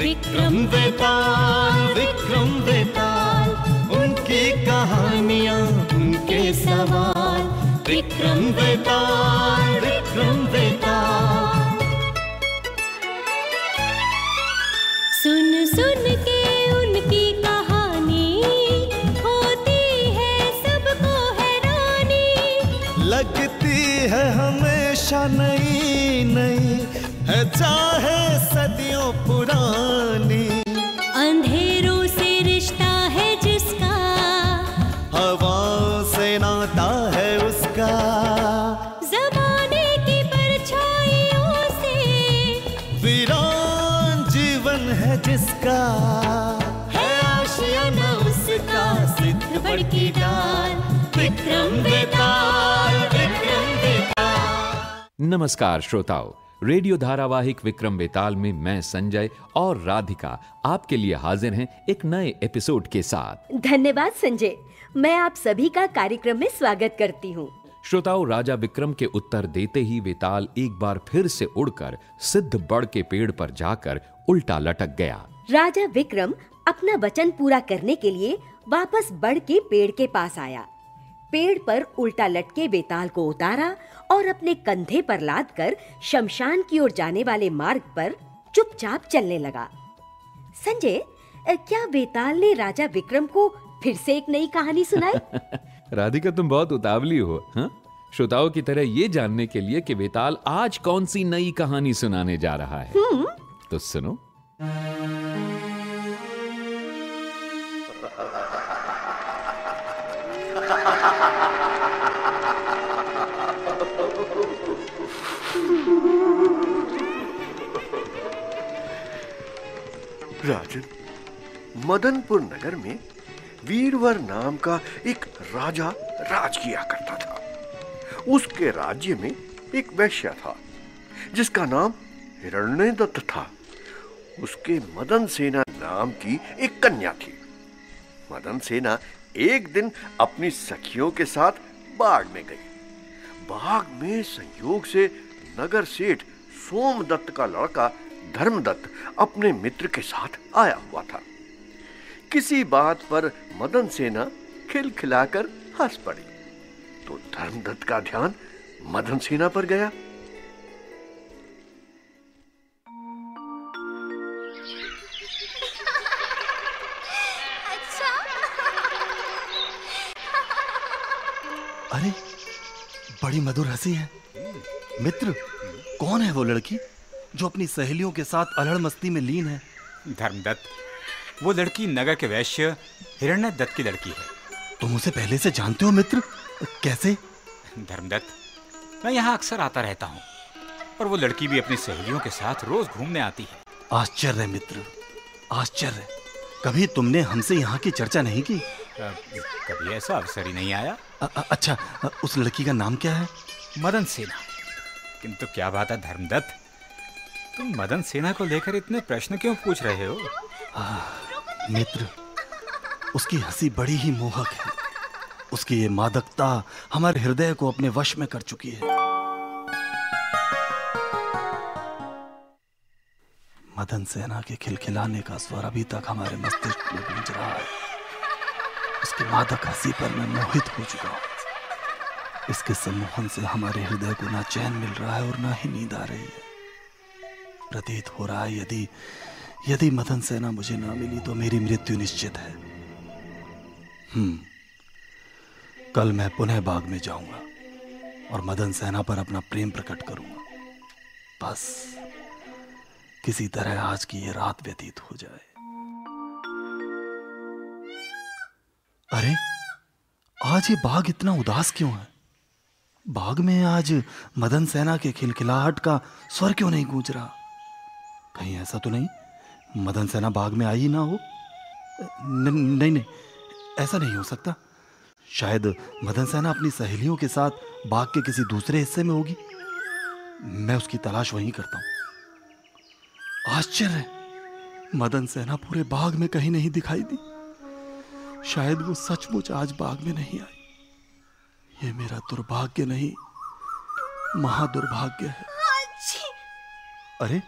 विक्रम वेताल विक्रम वेताल उनकी कहानियाँ उनके सवाल। विक्रम वेताल विक्रम वेताल है चाहे सदियों पुरानी। अंधेरों से रिश्ता है जिसका। हवाओं से नाता है उसका। जमाने की परछाइयों से। वीरान जीवन है जिसका। है आशियाना उसका। सिद्ध बड़ की डाल विक्रम विक्रम नमस्कार श्रोताओं। रेडियो धारावाहिक विक्रम बेताल में मैं संजय और राधिका आपके लिए हाजिर हैं एक नए एपिसोड के साथ। धन्यवाद संजय। मैं आप सभी का कार्यक्रम में स्वागत करती हूँ। श्रोताओं राजा विक्रम के उत्तर देते ही वेताल एक बार फिर से उड़कर सिद्ध बड़ के पेड़ पर जाकर उल्टा लटक गया। राजा विक्रम अपना वचन पूरा करने के लिए वापस बड़ के पेड़ के पास आया। पेड़ पर उल्टा लटके बेताल को उतारा और अपने कंधे पर लाद कर शमशान की ओर जाने वाले मार्ग पर चुपचाप चलने लगा। संजय क्या बेताल ने राजा विक्रम को फिर से एक नई कहानी सुनाई? राधिका तुम बहुत उतावली हो हाँ? श्रोताओं की तरह ये जानने के लिए कि बेताल आज कौन सी नई कहानी सुनाने जा रहा है। तो सुनो। राजन, मदनपुर नगर में वीरवर नाम का एक राजा राज किया करता था। उसके राज्य में एक वैश्य था, जिसका नाम हिरण्यदत्त था। उसके मदन सेना नाम की एक कन्या थी। मदन सेना एक दिन अपनी सखियों के साथ बाग में गई। बाग में संयोग से नगर सेठ सोमदत्त का लड़का धर्मदत्त अपने मित्र के साथ आया हुआ था। किसी बात पर मदन सेना खिलखिलाकर हंस पड़ी। तो धर्मदत्त का ध्यान मदन सेना पर गया। बड़ी मधुर हँसी है। मित्र कौन है वो लड़की जो अपनी सहेलियों के साथ अलड़ मस्ती में लीन है? धर्मदत्त वो लड़की नगर के वैश्य हिरण्य दत्त की लड़की है। तुम उसे पहले से जानते हो मित्र? कैसे? धर्मदत्त मैं यहाँ अक्सर आता रहता हूँ और वो लड़की भी अपनी सहेलियों के साथ रोज घूमने आती है। आश्चर्य मित्र। आश्चर्य। कभी तुमने हमसे यहाँ की चर्चा नहीं की? कभी ऐसा अवसर ही नहीं आया। अ, अ, अच्छा अ, उस लड़की का नाम क्या है? मदन सेना। किंतु क्या बात है धर्मदत्त? तुम मदन सेना को लेकर इतने प्रश्न क्यों पूछ रहे हो? मित्र उसकी हँसी बड़ी ही मोहक है। उसकी ये मादकता हमारे हृदय को अपने वश में कर चुकी है। मदन सेना के खिलखिलाने का स्वर अभी तक हमारे मस्तिष्क में गूंज रहा है। उसकी मादक हँसी पर मैं मोहित हो चुका हूँ। इसके सम्मोहन से हमारे हृदय को ना चैन मिल रहा है और ना ही नींद आ रही है। प्रतीत हो रहा है यदि यदि मदन सेना मुझे ना मिली तो मेरी मृत्यु निश्चित है। हम्म। कल मैं पुनः बाग में जाऊँगा और मदन सेना पर अपना प्रेम प्रकट करूँगा। बस। किसी तरह आज की ये रात व्यतीत हो जाए। अरे आज ये बाघ इतना उदास क्यों है? बाघ में आज मदन सेना के खिलखिलाहट का स्वर क्यों नहीं गूंज रहा? कहीं ऐसा तो नहीं मदन सेना बाघ में आई ना हो? न, नहीं नहीं ऐसा नहीं हो सकता। शायद मदन सेना अपनी सहेलियों के साथ बाघ के किसी दूसरे हिस्से में होगी। मैं उसकी तलाश वहीं करता हूँ। आश्चर्य! मदन सेना पूरे बाग में कहीं नहीं दिखाई दी। शायद वो सचमुच आज बाग में नहीं आई। ये मेरा दुर्भाग्य नहीं महादुर्भाग्य है। अरे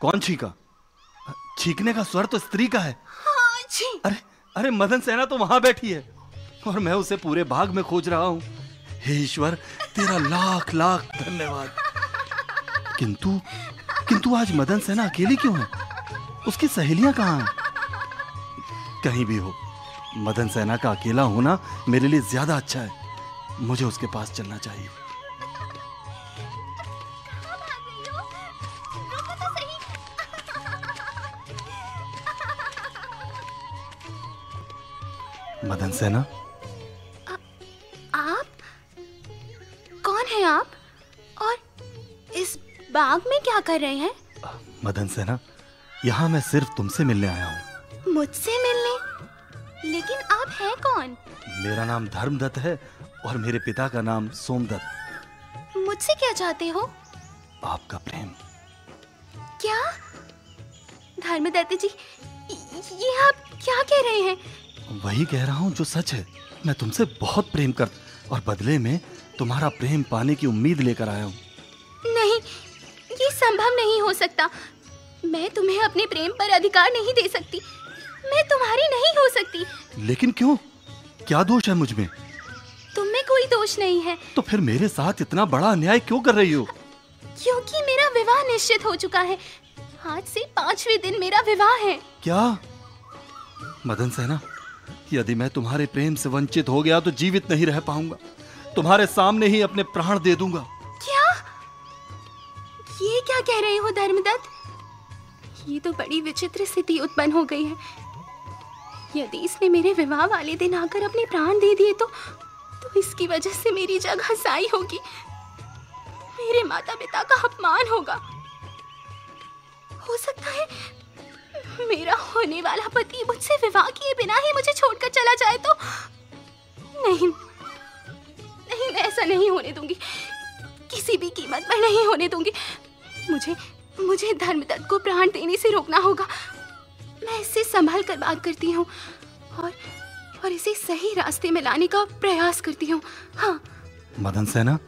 कौन छीका? छीकने का स्वर तो स्त्री का है। अरे अरे मदन सेना तो वहाँ बैठी है और मैं उसे पूरे बाग में खोज रहा हूँ। हे ईश्वर तेरा लाख लाख धन्यवाद। किंतु किंतु आज मदन सेना अकेली क्यों है? उसकी सहेलियाँ कहाँ हैं? कहीं भी हो। मदन सेना का अकेला होना मेरे लिए ज़्यादा अच्छा है। मुझे उसके पास चलना चाहिए। मदन सेना? आप? कौन है आप? और इस बाग में क्या कर रहे हैं? मदन सेना यहाँ मैं सिर्फ़ तुमसे मिलने आया हूँ। मुझसे हैं कौन? मेरा नाम धर्मदत्त है और मेरे पिता का नाम सोमदत्त। मुझसे क्या चाहते हो? आपका प्रेम। क्या? धर्मदत्त जी ये आप क्या कह रहे हैं? वही कह रहा हूँ जो सच है। मैं तुमसे बहुत प्रेम कर और बदले में तुम्हारा प्रेम पाने की उम्मीद लेकर आया हूँ। नहीं ये संभव नहीं हो सकता। मैं तुम्हें अपने प्रेम पर अधिकार नहीं दे सकती। मैं तुम्हारी नहीं हो सकती। लेकिन क्यों? क्या दोष है मुझमें? तुम में कोई दोष नहीं है। तो फिर मेरे साथ इतना बड़ा अन्याय क्यों कर रही हो? क्योंकि मेरा विवाह निश्चित हो चुका है। आज से पाँचवें दिन मेरा विवाह है। क्या? मदन सेना यदि मैं तुम्हारे प्रेम से वंचित हो गया तो जीवित नहीं रह पाऊँगा। तुम्हारे सामने ही अपने प्राण दे दूँगा। क्या? ये क्या कह रहे हो धर्मदत्त? ये तो बड़ी विचित्र स्थिति उत्पन्न हो गई है। यदि इसने मेरे विवाह वाले दिन आकर अपने प्राण दे दिए तो तो इसकी वजह से मेरी जगह साई होगी। मेरे माता पिता का अपमान होगा। हो सकता है मेरा होने वाला पति मुझसे विवाह किए बिना ही मुझे छोड़कर चला जाए तो। नहीं नहीं, मैं ऐसा नहीं होने दूँगी। किसी भी कीमत पर नहीं होने दूँगी। मुझे मुझे धर्मदत्त को प्राण देने से रोकना होगा। मैं इससे संभाल कर बात करती हूँ और और इसे सही रास्ते में लाने का प्रयास करती हूँ। हाँ। मदन सेना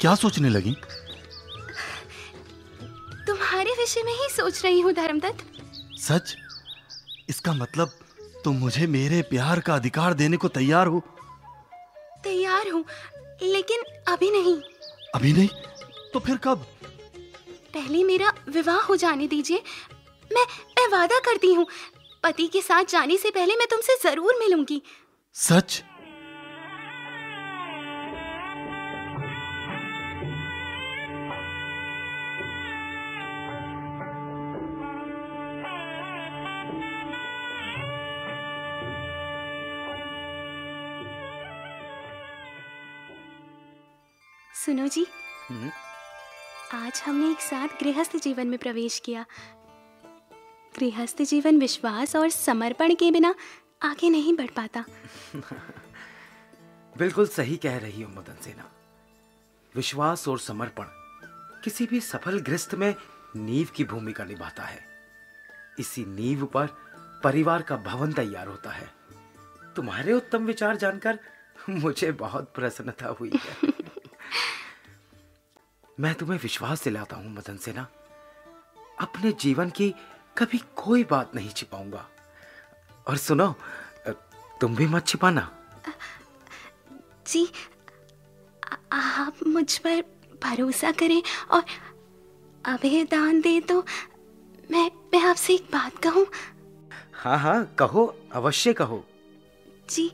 क्या सोचने लगी? तुम्हारे विषय में ही सोच रही हूँ धर्मदत्त। सच? इसका मतलब तुम मुझे मेरे प्यार का अधिकार देने को तैयार हो? तैयार हूँ लेकिन अभी नहीं। अभी नहीं? तो फिर कब? पहले मेरा विवाह हो जाने दीजिए मैं मैं वादा करती हूँ। पति के साथ जाने से पहले मैं तुमसे ज़रूर मिलूँगी। सच? सुनो जी। आज हमने एक साथ गृहस्थ जीवन में प्रवेश किया। गृहस्थ जीवन विश्वास और समर्पण के बिना आगे नहीं बढ़ पाता। बिल्कुल सही कह रही हो मदन सेना। विश्वास और समर्पण किसी भी सफल गृहस्थ में नींव की भूमिका निभाता है। इसी नींव पर परिवार का भवन तैयार होता है। तुम्हारे उत्तम विचार जानकर मुझे बहुत प्रसन्नता हुई है। मैं तुम्हें विश्वास दिलाता हूँ मदन सेना। अपने जीवन की कभी कोई बात नहीं छिपाऊँगा। और सुनो तुम भी मत छिपाना। जी आप मुझ पर भरोसा करें और अभय दान दे तो मैं मैं आपसे एक बात कहूँ। हाँ हाँ कहो अवश्य कहो। जी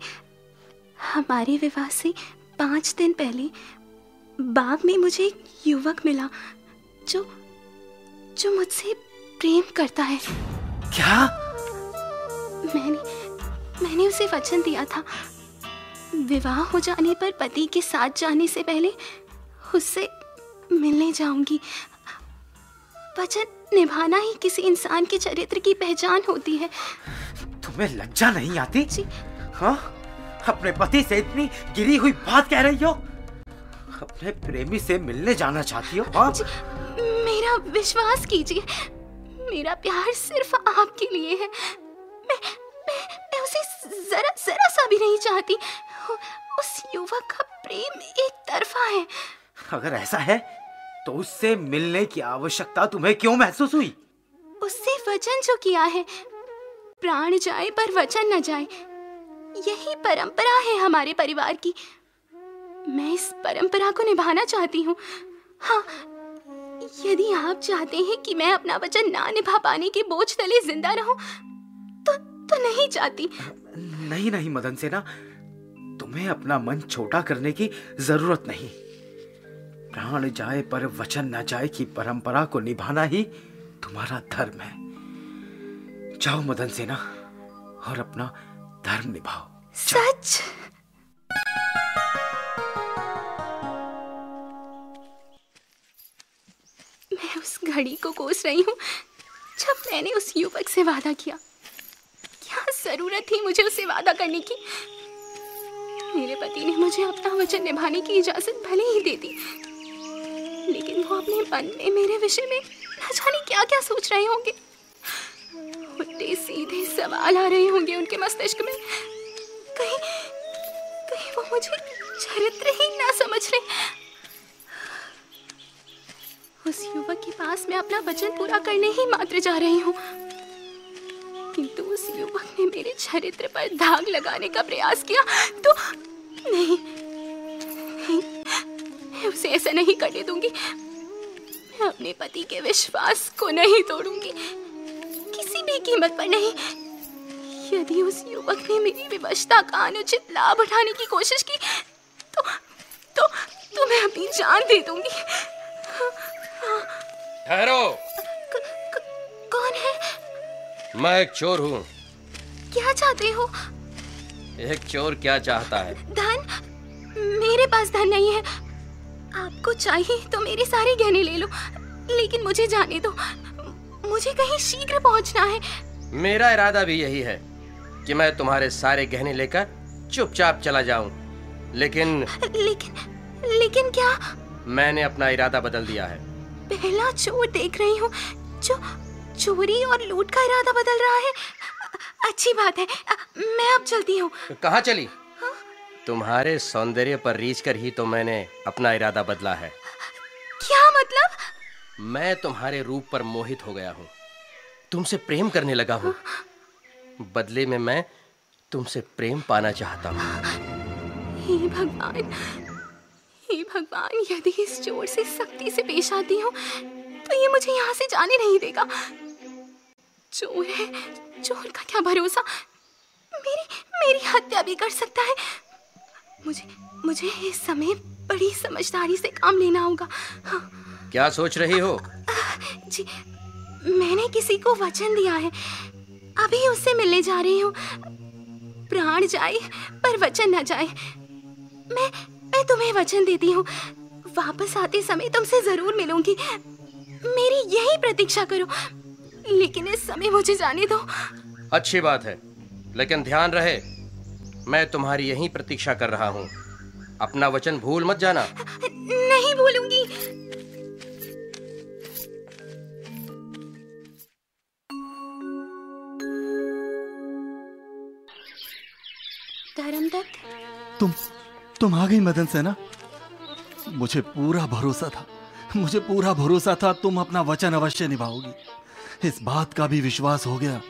हमारे विवाह से पाँच दिन पहले बाग में मुझे एक युवक मिला जो जो मुझसे प्रेम करता है। क्या? मैंने मैंने उसे वचन दिया था। विवाह हो जाने पर पति के साथ जाने से पहले उससे मिलने जाऊँगी। वचन निभाना ही किसी इंसान के चरित्र की पहचान होती है। तुम्हें लज्जा नहीं आती? जी। हाँ? अपने पति से इतनी गिरी हुई बात कह रही हो? अपने प्रेमी से मिलने जाना चाहती हो हाँ? जी मेरा विश्वास कीजिए। मेरा प्यार सिर्फ़ आपके लिए है। मैं मैं, मैं उसे जरा जरा सा भी नहीं चाहती। उस युवक का प्रेम एक तरफा है। अगर ऐसा है तो उससे मिलने की आवश्यकता तुम्हें क्यों महसूस हुई? उससे वचन जो किया है प्राण जाए पर वचन न जाए यही परंपरा है हमारे परिवार की। मैं इस परंपरा को निभाना चाहती हूँ। हाँ यदि आप चाहते हैं कि मैं अपना वचन ना निभा पाने के बोझ तले ज़िंदा रहूँ तो तो नहीं चाहती। नहीं नहीं मदन सेना। तुम्हें अपना मन छोटा करने की ज़रूरत नहीं। प्राण जाए पर वचन न जाए की परंपरा को निभाना ही तुम्हारा धर्म है। जाओ मदन सेना और अपना धर्म निभाओ। सच? उस घड़ी को कोस रही हूँ, जब मैंने उस युवक से वादा किया। क्या ज़रूरत थी मुझे उससे वादा करने की? मेरे पति ने मुझे अपना वचन निभाने की इजाज़त भले ही दे दी, लेकिन वो अपने मन में मेरे विषय में न जाने क्या क्या सोच रहे होंगे। उल्टे सीधे सवाल आ रहे होंगे उनके मस्तिष्क में। कहीं कहीं वो मुझे चरित्रहीन ना समझ रहे उस युवक के पास मैं अपना वचन पूरा करने ही मात्र जा रही हूँ। किंतु उस युवक ने मेरे चरित्र पर दाग लगाने का प्रयास किया तो नहीं नहीं उसे ऐसा नहीं करने दूँगी। मैं अपने पति के विश्वास को नहीं तोड़ूँगी। किसी भी कीमत पर नहीं। यदि उस युवक ने मेरी विवशता का अनुचित लाभ उठाने की कोशिश की तो तो तो मैं अपनी जान दे दूँगी। ठहरो। कौन है? मैं एक चोर हूँ। क्या चाहते हो? एक चोर क्या चाहता है? धन? मेरे पास धन नहीं है। आपको चाहिए तो मेरे सारे गहने ले लो लेकिन मुझे जाने दो। मुझे कहीं शीघ्र पहुँचना है। मेरा इरादा भी यही है कि मैं तुम्हारे सारे गहने लेकर चुपचाप चला जाऊँ। लेकिन लेकिन लेकिन क्या? मैंने अपना इरादा बदल दिया है। पहला चोर देख रही हूँ जो चोरी और लूट का इरादा बदल रहा है अच्छी बात है। मैं अब चलती हूँ। कहाँ चली? तुम्हारे सौंदर्य पर रीछ कर ही तो मैंने अपना इरादा बदला है। क्या मतलब? मैं तुम्हारे रूप पर मोहित हो गया हूँ। तुमसे प्रेम करने लगा हूँ। बदले में मैं तुमसे प्रेम पाना चाहता हूँ। भगवान हे भगवान यदि इस चोर से सख्ती से पेश आती हूँ तो ये मुझे यहाँ से जाने नहीं देगा। चोर है चोर का क्या भरोसा? मेरी मेरी हत्या भी कर सकता है। मुझे मुझे इस समय बड़ी समझदारी से काम लेना होगा। हाँ। क्या सोच रही हो? जी मैंने किसी को वचन दिया है। अभी उससे मिलने जा रही हूँ। प्राण जाए पर वचन न जाए। मैं मैं तुम्हें वचन देती हूँ। वापस आते समय तुमसे ज़रूर मिलूँगी। मेरी यही प्रतीक्षा करो। लेकिन इस समय मुझे जाने दो। अच्छी बात है। लेकिन ध्यान रहे मैं तुम्हारी यही प्रतीक्षा कर रहा हूँ। अपना वचन भूल मत जाना। नहीं भूलूँगी। धर्मदत्त? तुम तुम आ गई मदन सेना। मुझे पूरा भरोसा था। मुझे पूरा भरोसा था तुम अपना वचन अवश्य निभाओगी। इस बात का भी विश्वास हो गया।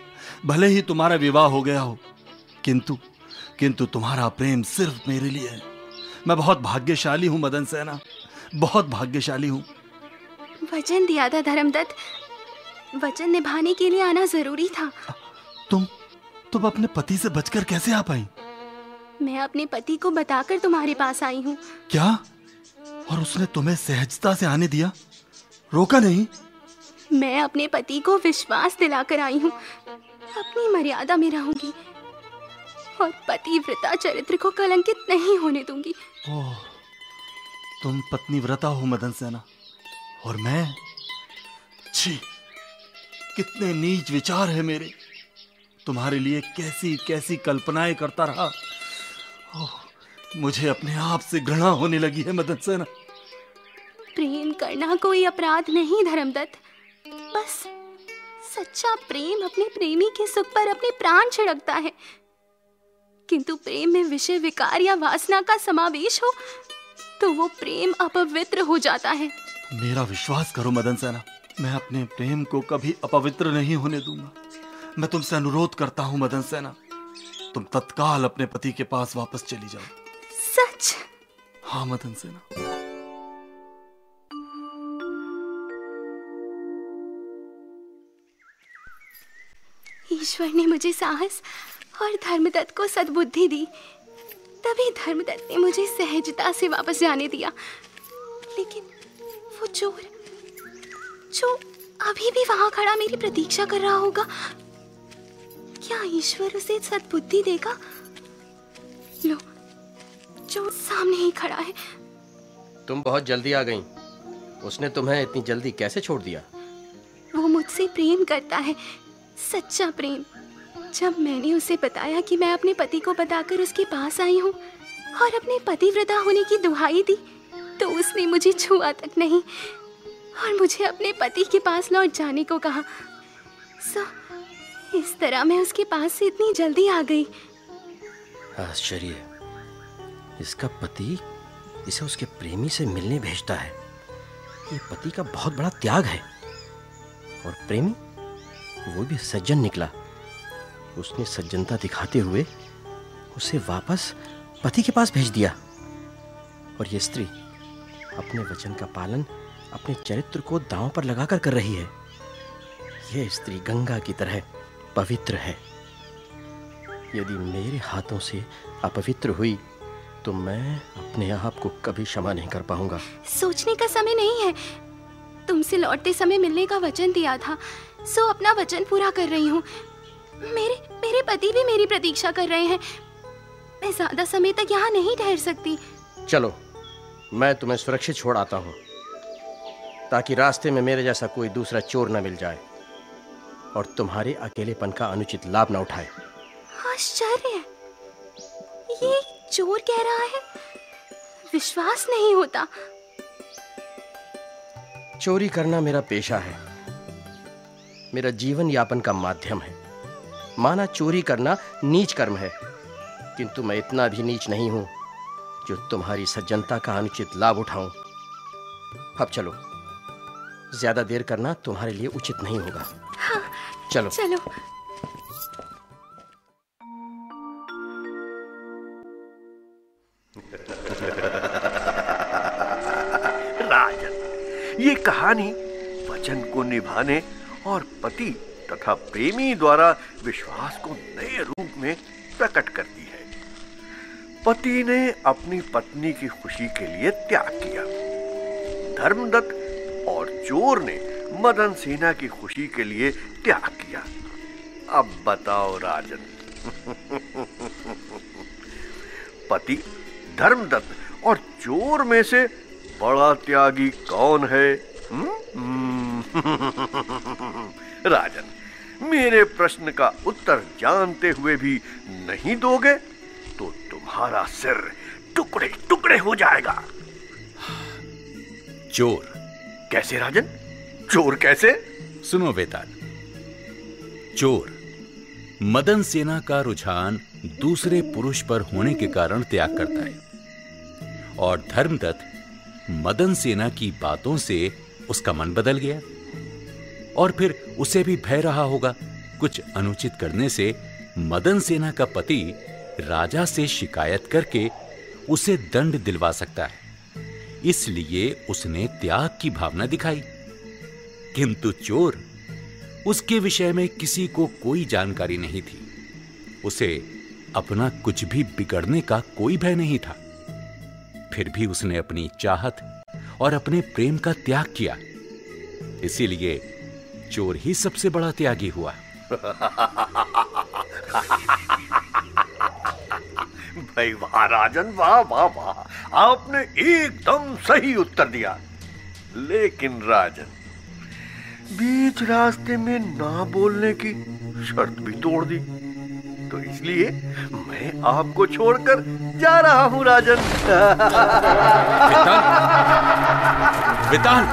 भले ही तुम्हारा विवाह हो गया हो किंतु किंतु तुम्हारा प्रेम सिर्फ़ मेरे लिए है। मैं बहुत भाग्यशाली हूँ मदन सेना। बहुत भाग्यशाली हूँ। वचन दिया था धर्मदत्त। वचन निभाने के लिए आना ज़रूरी था। तुम तुम अपने पति से बचकर कैसे आ पाई? मैं अपने पति को बताकर तुम्हारे पास आई हूँ। क्या? और उसने तुम्हें सहजता से आने दिया? रोका नहीं? मैं अपने पति को विश्वास दिलाकर आई हूँ। अपनी मर्यादा में रहूँगी। और पतिव्रता चरित्र को कलंकित नहीं होने दूँगी। ओह तुम पत्नी व्रता हो मदन सेना। और मैं? छी कितने नीच विचार है मेरे। तुम्हारे लिए कैसी कैसी कल्पनाएँ करता रहा। मुझे अपने आप से घृणा होने लगी है मदन सेना। प्रेम करना कोई अपराध नहीं धर्मदत्त। बस सच्चा प्रेम अपने प्रेमी के सुख पर अपने प्राण छिड़कता है। किंतु प्रेम में विषय विकार या वासना का समावेश हो तो वो प्रेम अपवित्र हो जाता है। मेरा विश्वास करो मदन सेना मैं अपने प्रेम को कभी अपवित्र नहीं होने दूँगा। मैं तुमसे अनुरोध करता हूँ मदन सेना। तुम तत्काल अपने पति के पास वापस चली जाओ। सच? हाँ मदन सेना। ईश्वर ने मुझे साहस और धर्मदत्त को सद्बुद्धि दी। तभी धर्मदत्त ने मुझे सहजता से वापस जाने दिया। लेकिन वो चोर जो अभी भी वहाँ खड़ा मेरी प्रतीक्षा कर रहा होगा क्या ईश्वर उसे सद्बुद्धि देगा? लो चोर सामने ही खड़ा है। तुम बहुत जल्दी आ गई। उसने तुम्हें इतनी जल्दी कैसे छोड़ दिया? वो मुझसे प्रेम करता है सच्चा प्रेम। जब मैंने उसे बताया कि मैं अपने पति को बताकर उसके पास आई हूँ और अपने पतिव्रता होने की दुहाई दी तो उसने मुझे छुआ तक नहीं और मुझे अपने पति के पास लौट जाने को कहा। सो इस तरह मैं उसके पास से इतनी जल्दी आ गई। आश्चर्य। इसका पति इसे उसके प्रेमी से मिलने भेजता है। ये पति का बहुत बड़ा त्याग है। और प्रेमी, वो भी सज्जन निकला। उसने सज्जनता दिखाते हुए उसे वापस पति के पास भेज दिया। और ये स्त्री अपने वचन का पालन, अपने चरित्र को दांव पर लगाकर कर रही है। यह स्त्री गंगा की तरह पवित्र है। यदि मेरे हाथों से अपवित्र हुई तो मैं अपने आप को कभी क्षमा नहीं कर पाऊँगा। सोचने का समय नहीं है। तुमसे लौटते समय मिलने का वचन दिया था। सो अपना वचन पूरा कर रही हूँ। मेरे मेरे पति भी मेरी प्रतीक्षा कर रहे हैं। मैं ज़्यादा समय तक यहाँ नहीं ठहर सकती। चलो मैं तुम्हें सुरक्षित छोड़ आता हूँ ताकि रास्ते में मेरे जैसा कोई दूसरा चोर न मिल जाए। और तुम्हारे अकेलेपन का अनुचित लाभ न उठाए। आश्चर्य! ये चोर कह रहा है? विश्वास नहीं होता। चोरी करना मेरा पेशा है। मेरा जीवन यापन का माध्यम है। माना चोरी करना नीच कर्म है। किंतु मैं इतना भी नीच नहीं हूँ जो तुम्हारी सज्जनता का अनुचित लाभ उठाऊं। अब चलो ज़्यादा देर करना तुम्हारे लिए उचित नहीं होगा। चलो। चलो। राजन ये कहानी वचन को निभाने और पति तथा प्रेमी द्वारा विश्वास को नए रूप में प्रकट करती है। पति ने अपनी पत्नी की खुशी के लिए त्याग किया। धर्मदत्त और चोर ने मदन सेना की खुशी के लिए त्याग किया? अब बताओ राजन। पति धर्मदत्त और चोर में से बड़ा त्यागी कौन है? हम्म? राजन मेरे प्रश्न का उत्तर जानते हुए भी नहीं दोगे तो तुम्हारा सिर टुकड़े टुकड़े हो जाएगा। चोर। कैसे राजन? चोर कैसे? सुनो वेताल। चोर, मदन सेना का रुझान दूसरे पुरुष पर होने के कारण त्याग करता है। और धर्मदत्त मदन सेना की बातों से उसका मन बदल गया। और फिर उसे भी भय रहा होगा। कुछ अनुचित करने से मदन सेना का पति राजा से शिकायत करके उसे दंड दिलवा सकता है। इसलिए उसने त्याग की भावना दिखाई। किंतु चोर उसके विषय में किसी को कोई जानकारी नहीं थी। उसे अपना कुछ भी बिगड़ने का कोई भय नहीं था। फिर भी उसने अपनी चाहत और अपने प्रेम का त्याग किया। इसीलिए चोर ही सबसे बड़ा त्यागी हुआ। भाई वाह राजन, वाह वाह वाह। आपने एकदम सही उत्तर दिया। लेकिन राजन बीच रास्ते में ना बोलने की शर्त भी तोड़ दी। तो इसलिए मैं आपको छोड़कर जा रहा हूँ, राजन। विताल